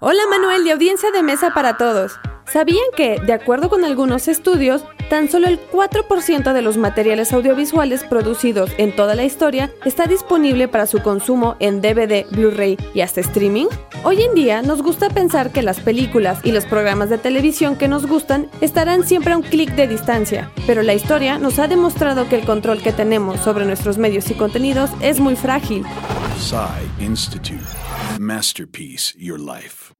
Hola Manuel y audiencia de mesa para todos. ¿Sabían que, de acuerdo con algunos estudios, tan solo el 4% de los materiales audiovisuales producidos en toda la historia está disponible para su consumo en DVD, Blu-ray y hasta streaming? Hoy en día nos gusta pensar que las películas y los programas de televisión que nos gustan estarán siempre a un clic de distancia, pero la historia nos ha demostrado que el control que tenemos sobre nuestros medios y contenidos es muy frágil. Institute. Masterpiece Your Life.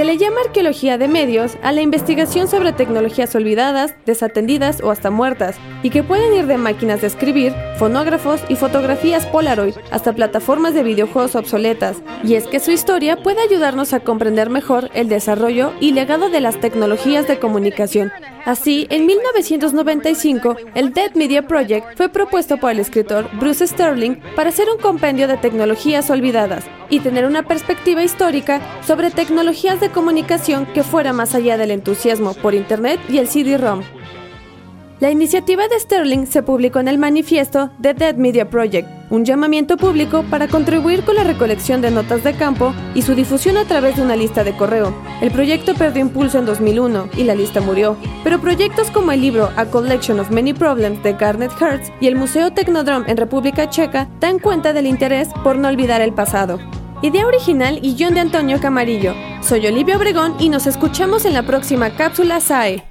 Se le llama arqueología de medios a la investigación sobre tecnologías olvidadas, desatendidas o hasta muertas, y que pueden ir de máquinas de escribir, fonógrafos y fotografías Polaroid hasta plataformas de videojuegos obsoletas. Y es que su historia puede ayudarnos a comprender mejor el desarrollo y legado de las tecnologías de comunicación. Así, en 1995, el Dead Media Project fue propuesto por el escritor Bruce Sterling para hacer un compendio de tecnologías olvidadas y tener una perspectiva histórica sobre tecnologías de comunicación que fuera más allá del entusiasmo por Internet y el CD-ROM. La iniciativa de Sterling se publicó en el manifiesto The Dead Media Project, un llamamiento público para contribuir con la recolección de notas de campo y su difusión a través de una lista de correo. El proyecto perdió impulso en 2001 y la lista murió, pero proyectos como el libro A Collection of Many Problems de Garnet Hertz y el Museo Technodrome en República Checa dan cuenta del interés por no olvidar el pasado. Idea original y guion de Antonio Camarillo. Soy Olivia Obregón y nos escuchamos en la próxima cápsula SAE.